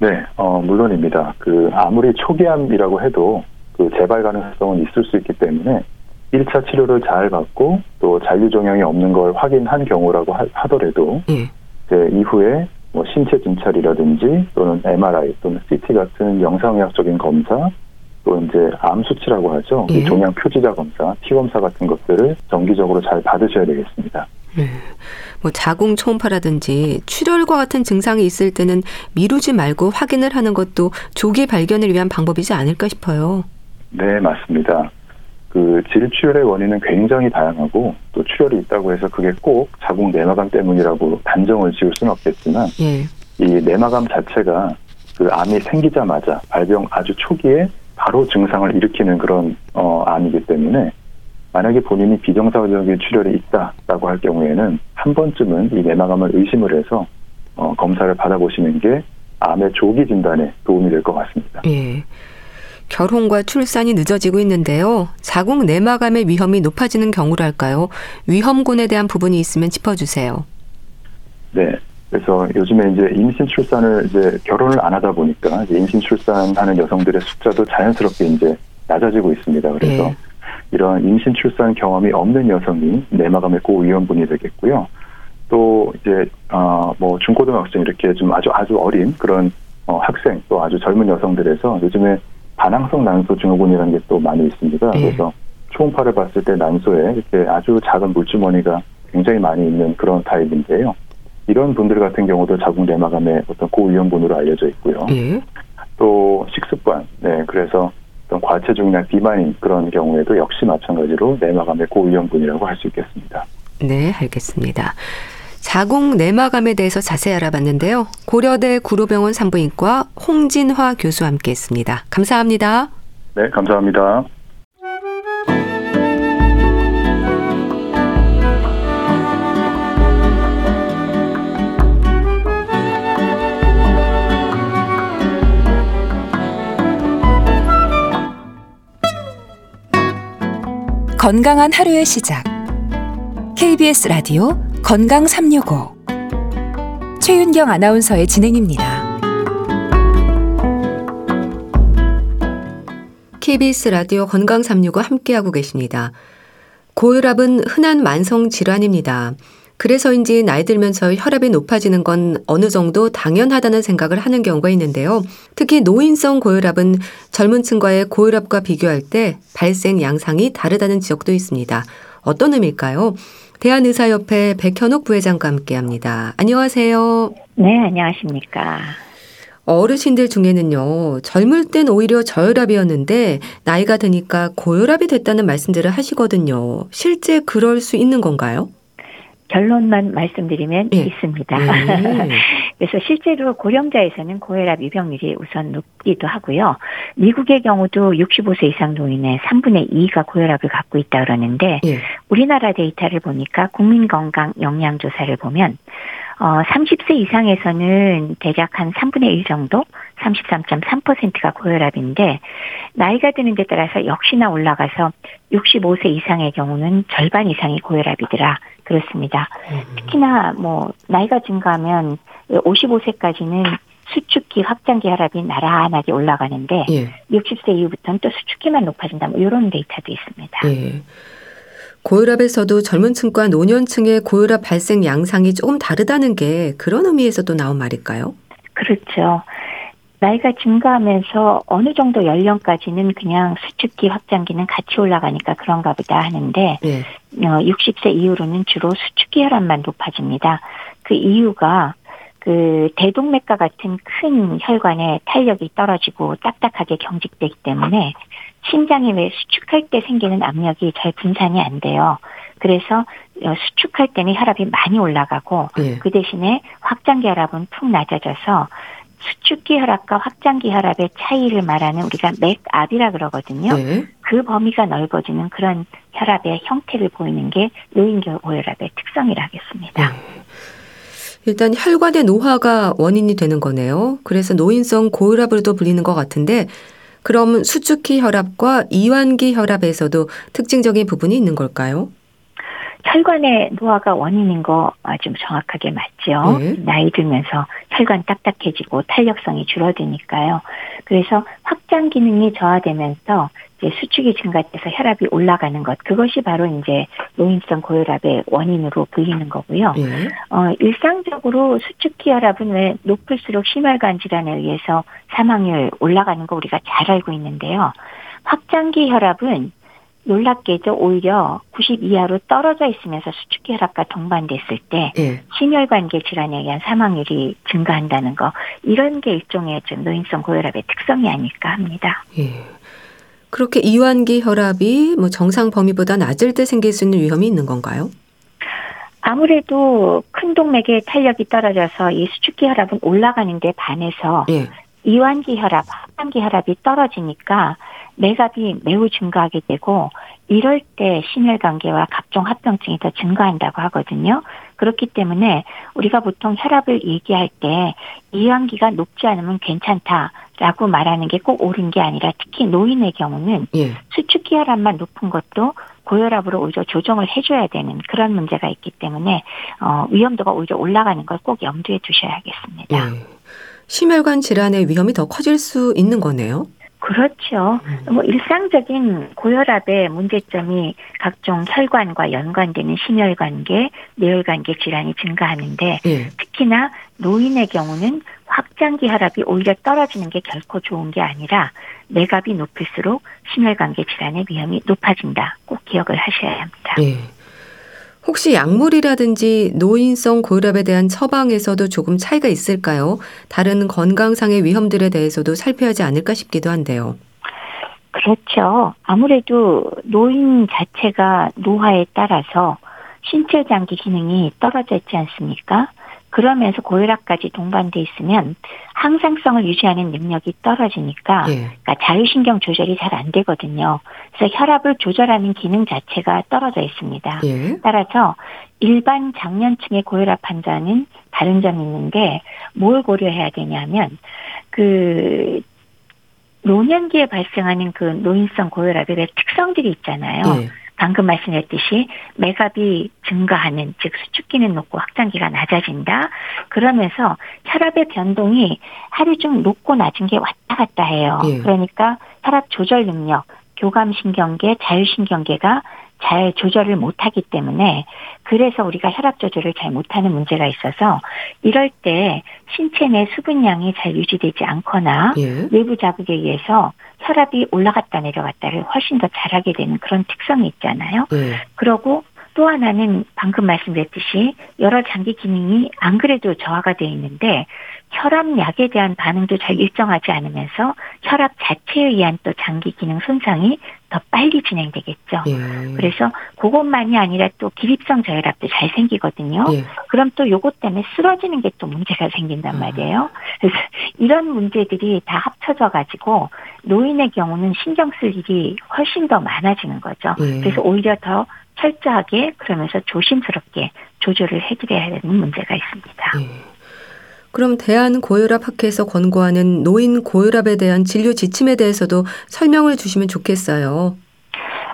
네, 어, 물론입니다. 그 아무리 초기암이라고 해도 그 재발 가능성은 있을 수 있기 때문에 1차 치료를 잘 받고 또 잔류 종양이 없는 걸 확인한 경우라고 하, 더라도 예. 이제 이후에 뭐 신체 진찰이라든지 또는 MRI 또는 CT 같은 영상의학적인 검사 또 이제 암 수치라고 하죠. 예. 종양 표지자 검사, 피 검사 같은 것들을 정기적으로 잘 받으셔야 되겠습니다. 네. 뭐 자궁 초음파라든지 출혈과 같은 증상이 있을 때는 미루지 말고 확인을 하는 것도 조기 발견을 위한 방법이지 않을까 싶어요. 네, 맞습니다. 그 질출혈의 원인은 굉장히 다양하고 또 출혈이 있다고 해서 그게 꼭 자궁 내막암 때문이라고 단정을 지을 수는 없겠지만 예. 이 내막암 자체가 그 암이 생기자마자 발병 아주 초기에 바로 증상을 일으키는 그런 어, 암이기 때문에 만약에 본인이 비정상적인 출혈이 있다라고 할 경우에는 한 번쯤은 이 내막암을 의심을 해서 어, 검사를 받아보시는 게 암의 조기 진단에 도움이 될 것 같습니다. 예. 결혼과 출산이 늦어지고 있는데요. 자궁 내막암의 위험이 높아지는 경우랄까요? 위험군에 대한 부분이 있으면 짚어주세요. 네. 그래서 요즘에 이제 임신 출산을 이제 결혼을 안 하다 보니까 임신 출산하는 여성들의 숫자도 자연스럽게 이제 낮아지고 있습니다. 그래서 네. 이런 임신 출산 경험이 없는 여성이 내막암의 고위험군이 되겠고요. 또 이제 어뭐 중고등학생 이렇게 좀 아주 아주 어린 그런 어 학생 또 아주 젊은 여성들에서 요즘에 반항성 난소 증후군이라는 게 또 많이 있습니다. 네. 그래서 초음파를 봤을 때 난소에 이렇게 아주 작은 물주머니가 굉장히 많이 있는 그런 타입인데요. 이런 분들 같은 경우도 자궁 내막암의 어떤 고위험군으로 알려져 있고요. 예. 또 식습관, 네, 그래서 어떤 과체중이나 비만인 그런 경우에도 역시 마찬가지로 내막암의 고위험군이라고 할 수 있겠습니다. 네, 알겠습니다. 자궁 내막암에 대해서 자세히 알아봤는데요. 고려대 구로병원 산부인과 홍진화 교수와 함께했습니다. 감사합니다. 네, 감사합니다. 건강한 하루의 시작. KBS 라디오 건강 365. 최윤경 아나운서의 진행입니다. KBS 라디오 건강 365 함께하고 계십니다. 고혈압은 흔한 만성 질환입니다. 그래서인지 나이 들면서 혈압이 높아지는 건 어느 정도 당연하다는 생각을 하는 경우가 있는데요. 특히 노인성 고혈압은 젊은 층과의 고혈압과 비교할 때 발생 양상이 다르다는 지적도 있습니다. 어떤 의미일까요? 대한의사협회 백현옥 부회장과 함께 합니다. 안녕하세요. 네, 안녕하십니까. 어르신들 중에는요, 젊을 땐 오히려 저혈압이었는데, 나이가 드니까 고혈압이 됐다는 말씀들을 하시거든요. 실제 그럴 수 있는 건가요? 결론만 말씀드리면 네. 있습니다. 네. 그래서 실제로 고령자에서는 고혈압 유병률이 우선 높기도 하고요. 미국의 경우도 65세 이상 노인의 3분의 2가 고혈압을 갖고 있다 그러는데 네. 우리나라 데이터를 보니까 국민건강 영양조사를 보면 어, 30세 이상에서는 대략 한 3분의 1 정도, 33.3%가 고혈압인데, 나이가 드는 데 따라서 역시나 올라가서 65세 이상의 경우는 절반 이상이 고혈압이더라. 그렇습니다. 음. 특히나 뭐, 나이가 증가하면 55세까지는 수축기 확장기 혈압이 나란하게 올라가는데, 예. 60세 이후부터는 또 수축기만 높아진다. 뭐, 이런 데이터도 있습니다. 예. 고혈압에서도 젊은 층과 노년층의 고혈압 발생 양상이 조금 다르다는 게 그런 의미에서 도 나온 말일까요? 그렇죠. 나이가 증가하면서 어느 정도 연령까지는 그냥 수축기 확장기는 같이 올라가니까 그런가 보다 하는데 네. 어, 60세 이후로는 주로 수축기 혈압만 높아집니다. 그 이유가 그 대동맥과 같은 큰 혈관의 탄력이 떨어지고 딱딱하게 경직되기 때문에 심장이 왜 수축할 때 생기는 압력이 잘 분산이 안 돼요. 그래서 어, 수축할 때는 혈압이 많이 올라가고 네. 그 대신에 확장기 혈압은 푹 낮아져서 수축기 혈압과 확장기 혈압의 차이를 말하는 우리가 맥압이라 그러거든요. 네. 그 범위가 넓어지는 그런 혈압의 형태를 보이는 게 노인 고혈압의 특성이라 하겠습니다. 네. 일단 혈관의 노화가 원인이 되는 거네요. 그래서 노인성 고혈압으로도 불리는 것 같은데 그럼 수축기 혈압과 이완기 혈압에서도 특징적인 부분이 있는 걸까요? 혈관의 노화가 원인인 거 아주 정확하게 맞죠. 네. 나이 들면서 혈관 딱딱해지고 탄력성이 줄어드니까요. 그래서 확장 기능이 저하되면서 이제 수축이 증가돼서 혈압이 올라가는 것 그것이 바로 이제 노인성 고혈압의 원인으로 불리는 거고요. 네. 어, 일상적으로 수축기 혈압은 왜 높을수록 심혈관 질환에 의해서 사망률 올라가는 거 우리가 잘 알고 있는데요. 확장기 혈압은 놀랍게도 오히려 90 이하로 떨어져 있으면서 수축기 혈압과 동반됐을 때 예. 심혈관계 질환에 의한 사망률이 증가한다는 거 이런 게 일종의 좀 노인성 고혈압의 특성이 아닐까 합니다. 예. 그렇게 이완기 혈압이 뭐 정상 범위보다 낮을 때 생길 수 있는 위험이 있는 건가요? 아무래도 큰 동맥의 탄력이 떨어져서 이 수축기 혈압은 올라가는데 반해서 예. 이완기 혈압, 하반기 혈압이 떨어지니까 맥압이 매우 증가하게 되고 이럴 때 심혈관계와 각종 합병증이 더 증가한다고 하거든요. 그렇기 때문에 우리가 보통 혈압을 얘기할 때 이완기가 높지 않으면 괜찮다라고 말하는 게 꼭 옳은 게 아니라 특히 노인의 경우는 예. 수축기 혈압만 높은 것도 고혈압으로 오히려 조정을 해줘야 되는 그런 문제가 있기 때문에 어, 위험도가 오히려 올라가는 걸 꼭 염두에 두셔야겠습니다. 예. 심혈관 질환의 위험이 더 커질 수 있는 거네요. 그렇죠. 음. 뭐 일상적인 고혈압의 문제점이 각종 혈관과 연관되는 심혈관계, 뇌혈관계 질환이 증가하는데 예. 특히나 노인의 경우는 확장기 혈압이 오히려 떨어지는 게 결코 좋은 게 아니라 맥압이 높을수록 심혈관계 질환의 위험이 높아진다. 꼭 기억을 하셔야 합니다. 예. 혹시 약물이라든지 노인성 고혈압에 대한 처방에서도 조금 차이가 있을까요? 다른 건강상의 위험들에 대해서도 살펴야 하지 않을까 싶기도 한데요. 그렇죠. 아무래도 노인 자체가 노화에 따라서 신체 장기 기능이 떨어져 있지 않습니까? 그러면서 고혈압까지 동반돼 있으면 항상성을 유지하는 능력이 떨어지니까 예. 그러니까 자율신경 조절이 잘 안 되거든요. 그래서 혈압을 조절하는 기능 자체가 떨어져 있습니다. 예. 따라서 일반 장년층의 고혈압 환자는 다른 점이 있는데 뭘 고려해야 되냐면 그 노년기에 발생하는 그 노인성 고혈압의 특성들이 있잖아요. 예. 방금 말씀드렸듯이 맥압이 증가하는 즉 수축기는 높고 확장기가 낮아진다. 그러면서 혈압의 변동이 하루 중 높고 낮은 게 왔다 갔다 해요. 예. 그러니까 혈압 조절 능력, 교감신경계, 자율신경계가 잘 조절을 못하기 때문에 그래서 우리가 혈압 조절을 잘 못하는 문제가 있어서 이럴 때 신체 내 수분량이 잘 유지되지 않거나 예. 외부 자극에 의해서 혈압이 올라갔다 내려갔다를 훨씬 더 잘하게 되는 그런 특성이 있잖아요. 예. 그러고 또 하나는 방금 말씀드렸듯이 여러 장기 기능이 안 그래도 저하가 되어 있는데 혈압약에 대한 반응도 잘 일정하지 않으면서 혈압 자체에 의한 또 장기 기능 손상이 더 빨리 진행되겠죠. 예. 그래서 그것만이 아니라 또 기립성 저혈압도 잘 생기거든요. 예. 그럼 또 요것 때문에 쓰러지는 게 또 문제가 생긴단 아. 말이에요. 그래서 이런 문제들이 다 합쳐져 가지고 노인의 경우는 신경 쓸 일이 훨씬 더 많아지는 거죠. 예. 그래서 오히려 더 철저하게 그러면서 조심스럽게 조절을 해드려야 되는 문제가 있습니다. 예. 그럼 대한고혈압 학회에서 권고하는 노인 고혈압에 대한 진료 지침에 대해서도 설명을 주시면 좋겠어요.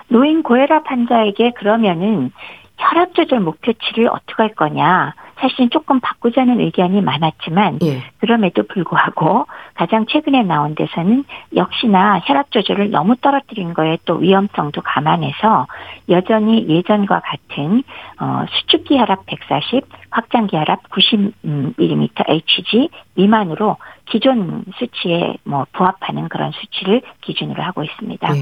노인 고혈압 환자에게 그러면은 혈압 조절 목표치를 어떻게 할 거냐. 사실 조금 바꾸자는 의견이 많았지만 예. 그럼에도 불구하고 가장 최근에 나온 데서는 역시나 혈압 조절을 너무 떨어뜨린 거에 또 위험성도 감안해서 여전히 예전과 같은 어, 수축기 혈압 140, 확장기 혈압 90mm Hg 미만으로 기존 수치에 뭐 부합하는 그런 수치를 기준으로 하고 있습니다. 네.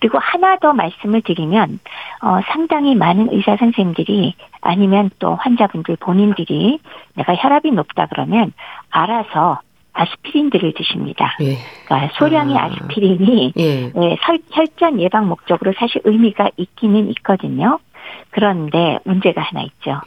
그리고 하나 더 말씀을 드리면 어 상당히 많은 의사 선생님들이 아니면 또 환자분들 본인들이 내가 혈압이 높다 그러면 알아서 아스피린들을 드십니다. 예. 그러니까 소량의 아. 스피린이 예. 네, 혈전 예방 목적으로 사실 의미가 있기는 있거든요. 그런데 문제가 하나 있죠.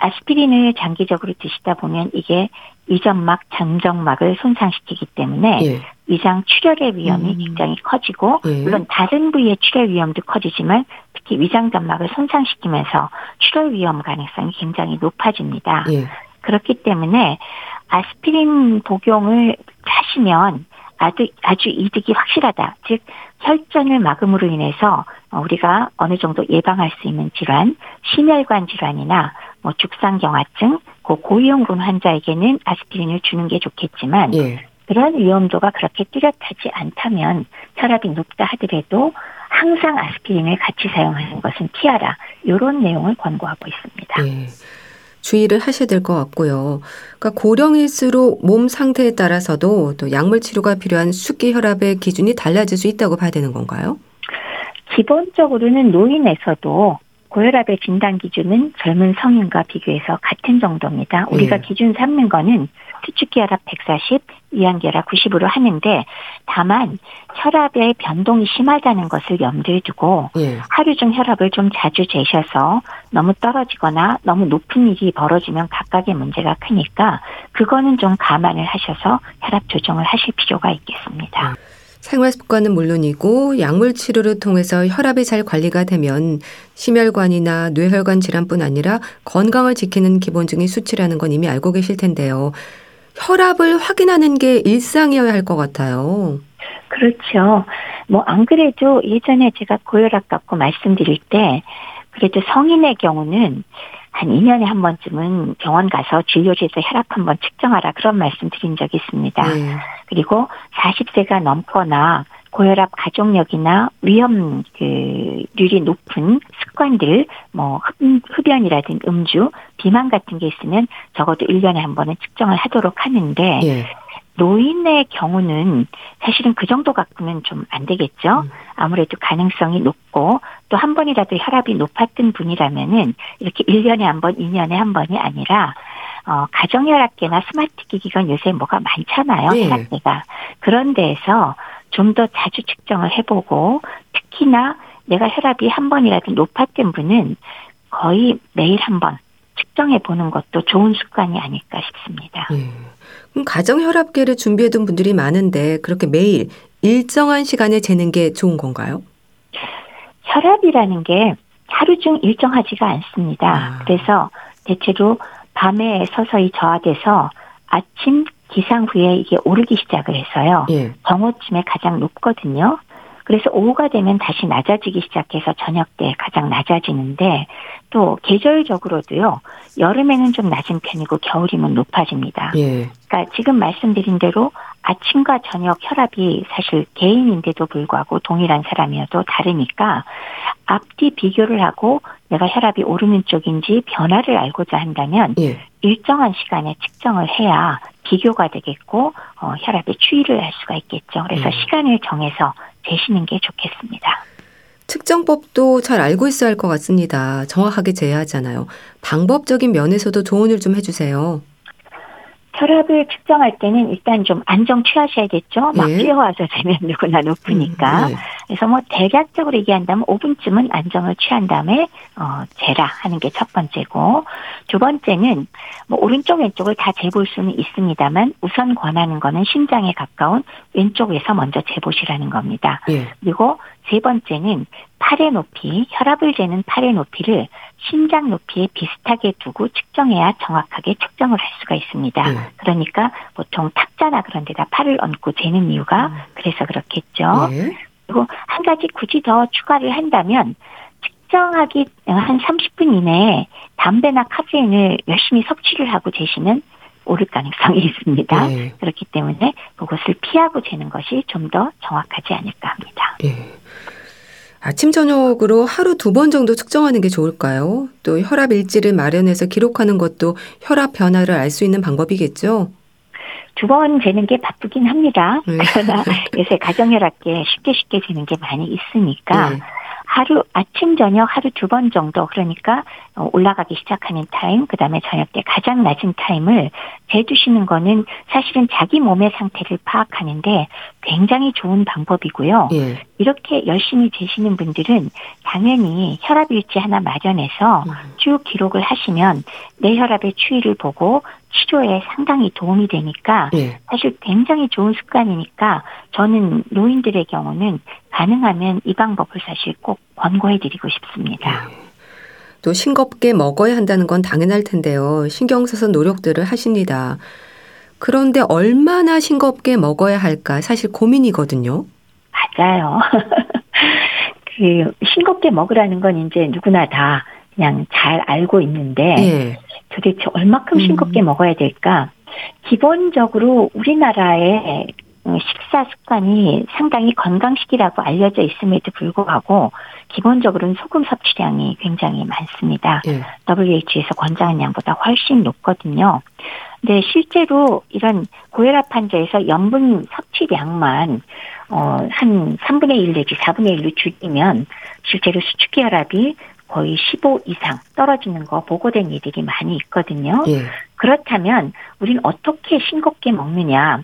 아스피린을 장기적으로 드시다 보면 이게 위점막, 장정막을 손상시키기 때문에 예. 위장 출혈의 위험이 음. 굉장히 커지고 예. 물론 다른 부위의 출혈 위험도 커지지만 특히 위장 점막을 손상시키면서 출혈 위험 가능성이 굉장히 높아집니다. 예. 그렇기 때문에 아스피린 복용을 하시면 아주, 아주 이득이 확실하다. 즉, 혈전을 막음으로 인해서 우리가 어느 정도 예방할 수 있는 질환, 심혈관 질환이나 뭐 죽상경화증, 그 고위험군 환자에게는 아스피린을 주는 게 좋겠지만 예. 그런 위험도가 그렇게 뚜렷하지 않다면 혈압이 높다 하더라도 항상 아스피린을 같이 사용하는 것은 피하라. 이런 내용을 권고하고 있습니다. 예. 주의를 하셔야 될 것 같고요. 그러니까 고령일수록 몸 상태에 따라서도 또 약물 치료가 필요한 숙기 혈압의 기준이 달라질 수 있다고 봐야 되는 건가요? 기본적으로는 노인에서도 고혈압의 진단 기준은 젊은 성인과 비교해서 같은 정도입니다. 우리가 네. 기준 삼는 거는 수축기 혈압 140, 위안계라 90으로 하는데 다만 혈압의 변동이 심하다는 것을 염두에 두고 예. 하루 중 혈압을 좀 자주 재셔서 너무 떨어지거나 너무 높은 일이 벌어지면 각각의 문제가 크니까 그거는 좀 감안을 하셔서 혈압 조정을 하실 필요가 있겠습니다. 생활 습관은 물론이고 약물 치료를 통해서 혈압이 잘 관리가 되면 심혈관이나 뇌혈관 질환뿐 아니라 건강을 지키는 기본적인 수치라는 건 이미 알고 계실 텐데요. 혈압을 확인하는 게 일상이어야 할 것 같아요. 그렇죠. 뭐 안 그래도 예전에 제가 고혈압 갖고 말씀드릴 때 그래도 성인의 경우는 한 2년에 한 번쯤은 병원 가서 진료실에서 혈압 한번 측정하라 그런 말씀 드린 적이 있습니다. 네. 그리고 40세가 넘거나 고혈압 가족력이나 위험 그률이 높은 습관들 뭐 흡연이라든지 음주, 비만 같은 게 있으면 적어도 1년에 한 번은 측정을 하도록 하는데 예. 노인의 경우는 사실은 그 정도 갖고는 좀 안 되겠죠. 음. 아무래도 가능성이 높고 또 한 번이라도 혈압이 높았던 분이라면은 이렇게 1년에 한 번, 2년에 한 번이 아니라 어, 가정혈압계나 스마트 기기가 요새 뭐가 많잖아요. 네. 혈압계가. 그런 데에서 좀 더 자주 측정을 해보고 특히나 내가 혈압이 한 번이라도 높았던 분은 거의 매일 한 번 측정해 보는 것도 좋은 습관이 아닐까 싶습니다. 네. 그럼 가정 혈압계를 준비해둔 분들이 많은데 그렇게 매일 일정한 시간에 재는 게 좋은 건가요? 혈압이라는 게 하루 중 일정하지가 않습니다. 아. 그래서 대체로 밤에 서서히 저하돼서 아침 기상 후에 이게 오르기 시작을 해서요. 예. 정오쯤에 가장 높거든요. 그래서 오후가 되면 다시 낮아지기 시작해서 저녁 때 가장 낮아지는데 또 계절적으로도요. 여름에는 좀 낮은 편이고 겨울이면 높아집니다. 예. 그러니까 지금 말씀드린 대로 아침과 저녁 혈압이 사실 개인인데도 불구하고 동일한 사람이어도 다르니까 앞뒤 비교를 하고 내가 혈압이 오르는 쪽인지 변화를 알고자 한다면 예. 일정한 시간에 측정을 해야 비교가 되겠고 어, 혈압의 추이를 알 수가 있겠죠. 그래서 예. 시간을 정해서 되시는 게 좋겠습니다. 측정법도 잘 알고 있어야 할 것 같습니다. 정확하게 재야 하잖아요. 방법적인 면에서도 조언을 좀 해주세요. 혈압을 측정할 때는 일단 좀 안정 취하셔야겠죠. 막 예. 뛰어와서 재면 누구나 높으니까. 음, 네. 그래서 뭐 대략적으로 얘기한다면 5분쯤은 안정을 취한 다음에 어 재라 하는 게 첫 번째고 두 번째는 뭐 오른쪽 왼쪽을 다 재볼 수는 있습니다만 우선 권하는 거는 심장에 가까운 왼쪽에서 먼저 재보시라는 겁니다. 예. 그리고 세 번째는 팔의 높이, 혈압을 재는 팔의 높이를 심장 높이에 비슷하게 두고 측정해야 정확하게 측정을 할 수가 있습니다. 네. 그러니까 보통 탁자나 그런 데다 팔을 얹고 재는 이유가 음. 그래서 그렇겠죠. 네. 그리고 한 가지 굳이 더 추가를 한다면 측정하기 한 30분 이내에 담배나 카페인을 열심히 섭취를 하고 재시는 오를 가능성이 있습니다. 네. 그렇기 때문에 그것을 피하고 재는 것이 좀 더 정확하지 않을까 합니다. 네. 아침 저녁으로 하루 두 번 정도 측정하는 게 좋을까요? 또 혈압 일지를 마련해서 기록하는 것도 혈압 변화를 알 수 있는 방법이겠죠? 두 번 재는 게 바쁘긴 합니다. 네. 그러나 요새 가정혈압계 쉽게 쉽게 재는 게 많이 있으니까 네. 하루 아침 저녁 하루 두 번 정도 그러니까 어, 올라가기 시작하는 타임 그다음에 저녁 때 가장 낮은 타임을 재두시는 거는 사실은 자기 몸의 상태를 파악하는데 굉장히 좋은 방법이고요. 예. 이렇게 열심히 재시는 분들은 당연히 혈압 일지 하나 마련해서 음. 쭉 기록을 하시면 내 혈압의 추이를 보고 치료에 상당히 도움이 되니까 예. 사실 굉장히 좋은 습관이니까 저는 노인들의 경우는 가능하면 이 방법을 사실 꼭 권고해드리고 싶습니다. 예. 또 싱겁게 먹어야 한다는 건 당연할 텐데요. 신경 써서 노력들을 하십니다. 그런데 얼마나 싱겁게 먹어야 할까 사실 고민이거든요. 맞아요. 그 싱겁게 먹으라는 건 이제 누구나 다 그냥 잘 알고 있는데 예. 도대체 얼마큼 음. 싱겁게 음. 먹어야 될까? 기본적으로 우리나라의 식사 습관이 상당히 건강식이라고 알려져 있음에도 불구하고 기본적으로는 소금 섭취량이 굉장히 많습니다. 예. WHO에서 권장한 양보다 훨씬 높거든요. 근데 실제로 이런 고혈압 환자에서 염분 섭취량만 어, 한 3분의 1 내지 4분의 1로 줄이면 실제로 수축기 혈압이 거의 15 이상 떨어지는 거 보고된 일들이 많이 있거든요. 예. 그렇다면 우리는 어떻게 싱겁게 먹느냐?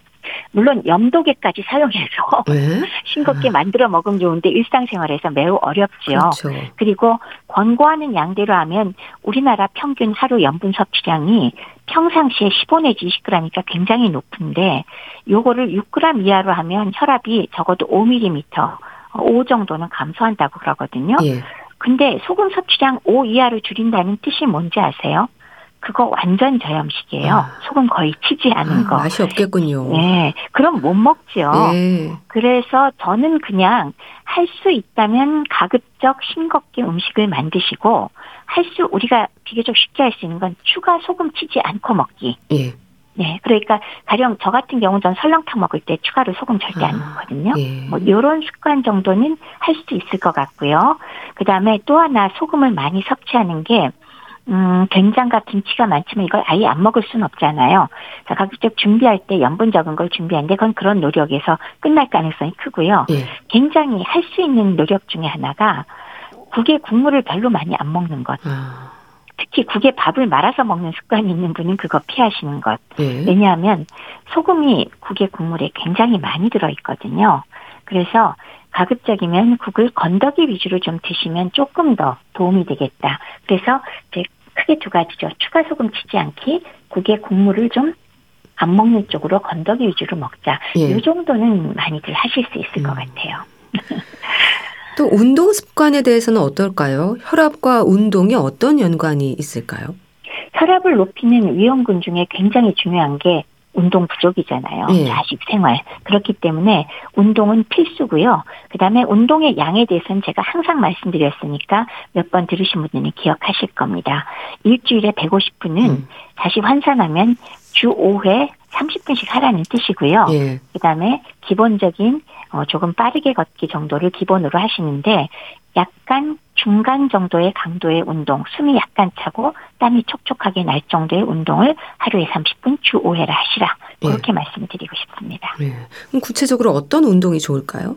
물론 염도계까지 사용해서 네? 싱겁게 아. 만들어 먹으면 좋은데 일상생활에서 매우 어렵죠. 그렇죠. 그리고 권고하는 양대로 하면 우리나라 평균 하루 염분 섭취량이 평상시에 15 내지 20g이니까 굉장히 높은데 요거를 6g 이하로 하면 혈압이 적어도 5mm 5 정도는 감소한다고 그러거든요. 예. 근데 소금 섭취량 5 이하로 줄인다는 뜻이 뭔지 아세요? 그거 완전 저염식이에요. 아. 소금 거의 치지 않은 아, 거. 맛이 없겠군요. 네. 그럼 못 먹죠. 네. 그래서 저는 그냥 할 수 있다면 가급적 싱겁게 음식을 만드시고 할 수 우리가 비교적 쉽게 할 수 있는 건 추가 소금 치지 않고 먹기. 예. 네, 그러니까 가령 저 같은 경우 전 설렁탕 먹을 때 추가로 소금 절대 안 아, 넣거든요. 예. 뭐 이런 습관 정도는 할 수도 있을 것 같고요. 그 다음에 또 하나 소금을 많이 섭취하는 게 음, 된장과 김치가 많지만 이걸 아예 안 먹을 수는 없잖아요. 자, 가급적 준비할 때 염분 적은 걸 준비하는데 그건 그런 노력에서 끝날 가능성이 크고요. 예. 굉장히 할 수 있는 노력 중에 하나가 국에 국물을 별로 많이 안 먹는 것. 아. 특히 국에 밥을 말아서 먹는 습관이 있는 분은 그거 피하시는 것. 예. 왜냐하면 소금이 국의 국물에 굉장히 많이 들어있거든요. 그래서 가급적이면 국을 건더기 위주로 좀 드시면 조금 더 도움이 되겠다. 그래서 이제 크게 두 가지죠. 추가 소금 치지 않기, 국의 국물을 좀 안 먹는 쪽으로 건더기 위주로 먹자. 예. 이 정도는 많이들 하실 수 있을 음. 것 같아요. 또 운동 습관에 대해서는 어떨까요? 혈압과 운동이 어떤 연관이 있을까요? 혈압을 높이는 위험군 중에 굉장히 중요한 게 운동 부족이잖아요. 예. 자식 생활. 그렇기 때문에 운동은 필수고요. 그다음에 운동의 양에 대해서는 제가 항상 말씀드렸으니까 몇 번 들으신 분들은 기억하실 겁니다. 일주일에 150분은 음. 다시 환산하면 주 5회 30분씩 하라는 뜻이고요. 예. 그다음에 기본적인 어, 조금 빠르게 걷기 정도를 기본으로 하시는데 약간 중간 정도의 강도의 운동, 숨이 약간 차고 땀이 촉촉하게 날 정도의 운동을 하루에 30분 주 5회를 하시라. 그렇게 네. 말씀드리고 싶습니다. 네. 그럼 구체적으로 어떤 운동이 좋을까요?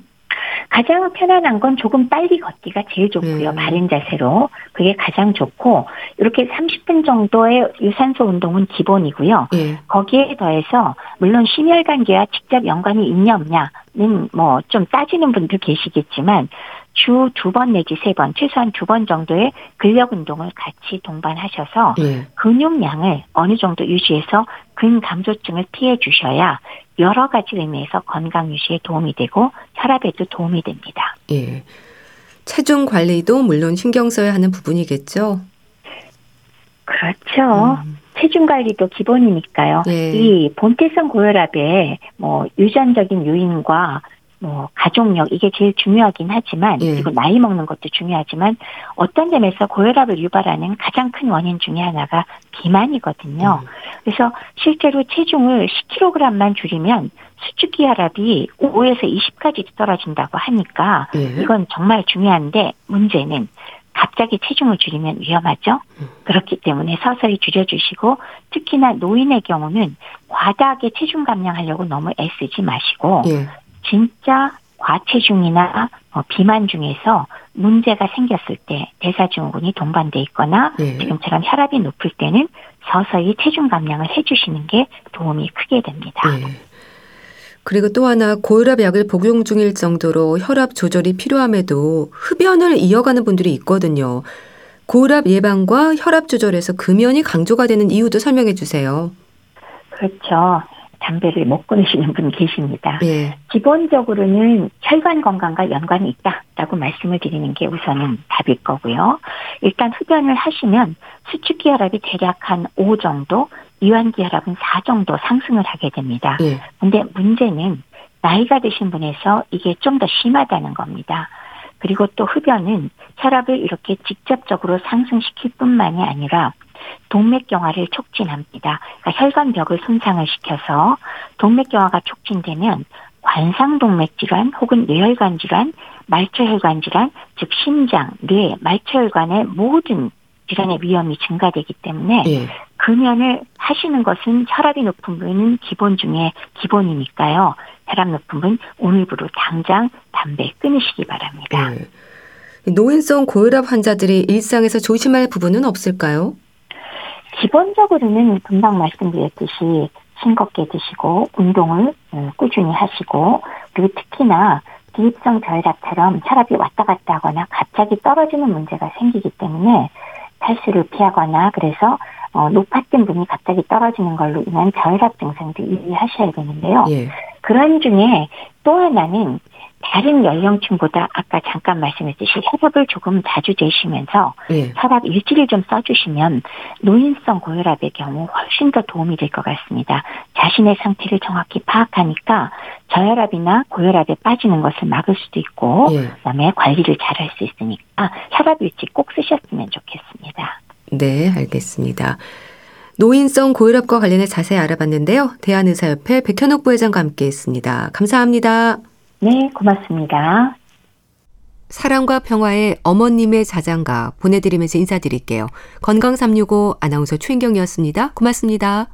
가장 편안한 건 조금 빨리 걷기가 제일 좋고요. 음. 바른 자세로. 그게 가장 좋고, 이렇게 30분 정도의 유산소 운동은 기본이고요. 예. 거기에 더해서, 물론 심혈관계와 직접 연관이 있냐 없냐는 뭐 좀 따지는 분들 계시겠지만, 주 두 번 내지 세 번, 최소한 두 번 정도의 근력 운동을 같이 동반하셔서 예. 근육량을 어느 정도 유지해서 근감소증을 피해 주셔야 여러 가지 의미에서 건강 유지에 도움이 되고 혈압에도 도움이 됩니다. 예. 체중 관리도 물론 신경 써야 하는 부분이겠죠. 그렇죠. 음. 체중 관리도 기본이니까요. 예. 이 본태성 고혈압의 뭐 유전적인 요인과 뭐 가족력 이게 제일 중요하긴 하지만 예. 그리고 나이 먹는 것도 중요하지만 어떤 점에서 고혈압을 유발하는 가장 큰 원인 중에 하나가 비만이거든요. 음. 그래서 실제로 체중을 10kg만 줄이면 수축기 혈압이 5에서 20까지 떨어진다고 하니까 예. 이건 정말 중요한데 문제는 갑자기 체중을 줄이면 위험하죠. 음. 그렇기 때문에 서서히 줄여주시고 특히나 노인의 경우는 과다하게 체중 감량하려고 너무 애쓰지 마시고 예. 진짜 과체중이나 어, 비만 중에서 문제가 생겼을 때 대사증후군이 동반돼 있거나 네. 지금처럼 혈압이 높을 때는 서서히 체중 감량을 해주시는 게 도움이 크게 됩니다. 네. 그리고 또 하나 고혈압 약을 복용 중일 정도로 혈압 조절이 필요함에도 흡연을 이어가는 분들이 있거든요. 고혈압 예방과 혈압 조절에서 금연이 강조가 되는 이유도 설명해 주세요. 그렇죠. 담배를 못 끊으시는 분 계십니다. 예. 기본적으로는 혈관 건강과 연관이 있다라고 말씀을 드리는 게 우선은 답일 거고요. 일단 흡연을 하시면 수축기 혈압이 대략 한 5 정도, 이완기 혈압은 4 정도 상승을 하게 됩니다. 예. 근데 문제는 나이가 드신 분에서 이게 좀 더 심하다는 겁니다. 그리고 또 흡연은 혈압을 이렇게 직접적으로 상승시킬 뿐만이 아니라 동맥경화를 촉진합니다. 그러니까 혈관벽을 손상을 시켜서 동맥경화가 촉진되면 관상동맥 질환 혹은 뇌혈관 질환, 말초혈관 질환, 즉 심장, 뇌, 말초혈관의 모든 질환의 위험이 증가되기 때문에 예. 금연을 하시는 것은 혈압이 높은 분은 기본 중에 기본이니까요. 혈압 높은 분 오늘부로 당장 담배 끊으시기 바랍니다. 예. 노인성 고혈압 환자들이 일상에서 조심할 부분은 없을까요? 기본적으로는 금방 말씀드렸듯이 싱겁게 드시고 운동을 어, 꾸준히 하시고 그리고 특히나 기입성 저혈압처럼 혈압이 왔다 갔다 하거나 갑자기 떨어지는 문제가 생기기 때문에 탈수를 피하거나 그래서 어, 높았던 분이 갑자기 떨어지는 걸로 인한 저혈압 증상도 유의하셔야 되는데요. 예. 그런 중에 또 하나는 다른 연령층보다 아까 잠깐 말씀했듯이 혈압을 조금 자주 재시면서 예. 혈압 일지를 좀 써주시면 노인성 고혈압의 경우 훨씬 더 도움이 될 것 같습니다. 자신의 상태를 정확히 파악하니까 저혈압이나 고혈압에 빠지는 것을 막을 수도 있고 예. 그다음에 관리를 잘 할 수 있으니까 혈압 일지 꼭 쓰셨으면 좋겠습니다. 네, 알겠습니다. 노인성 고혈압과 관련해 자세히 알아봤는데요. 대한의사협회 백현옥 부회장과 함께했습니다. 감사합니다. 네, 고맙습니다. 사랑과 평화의 어머님의 자장가 보내드리면서 인사드릴게요. 건강365 아나운서 최인경이었습니다. 고맙습니다.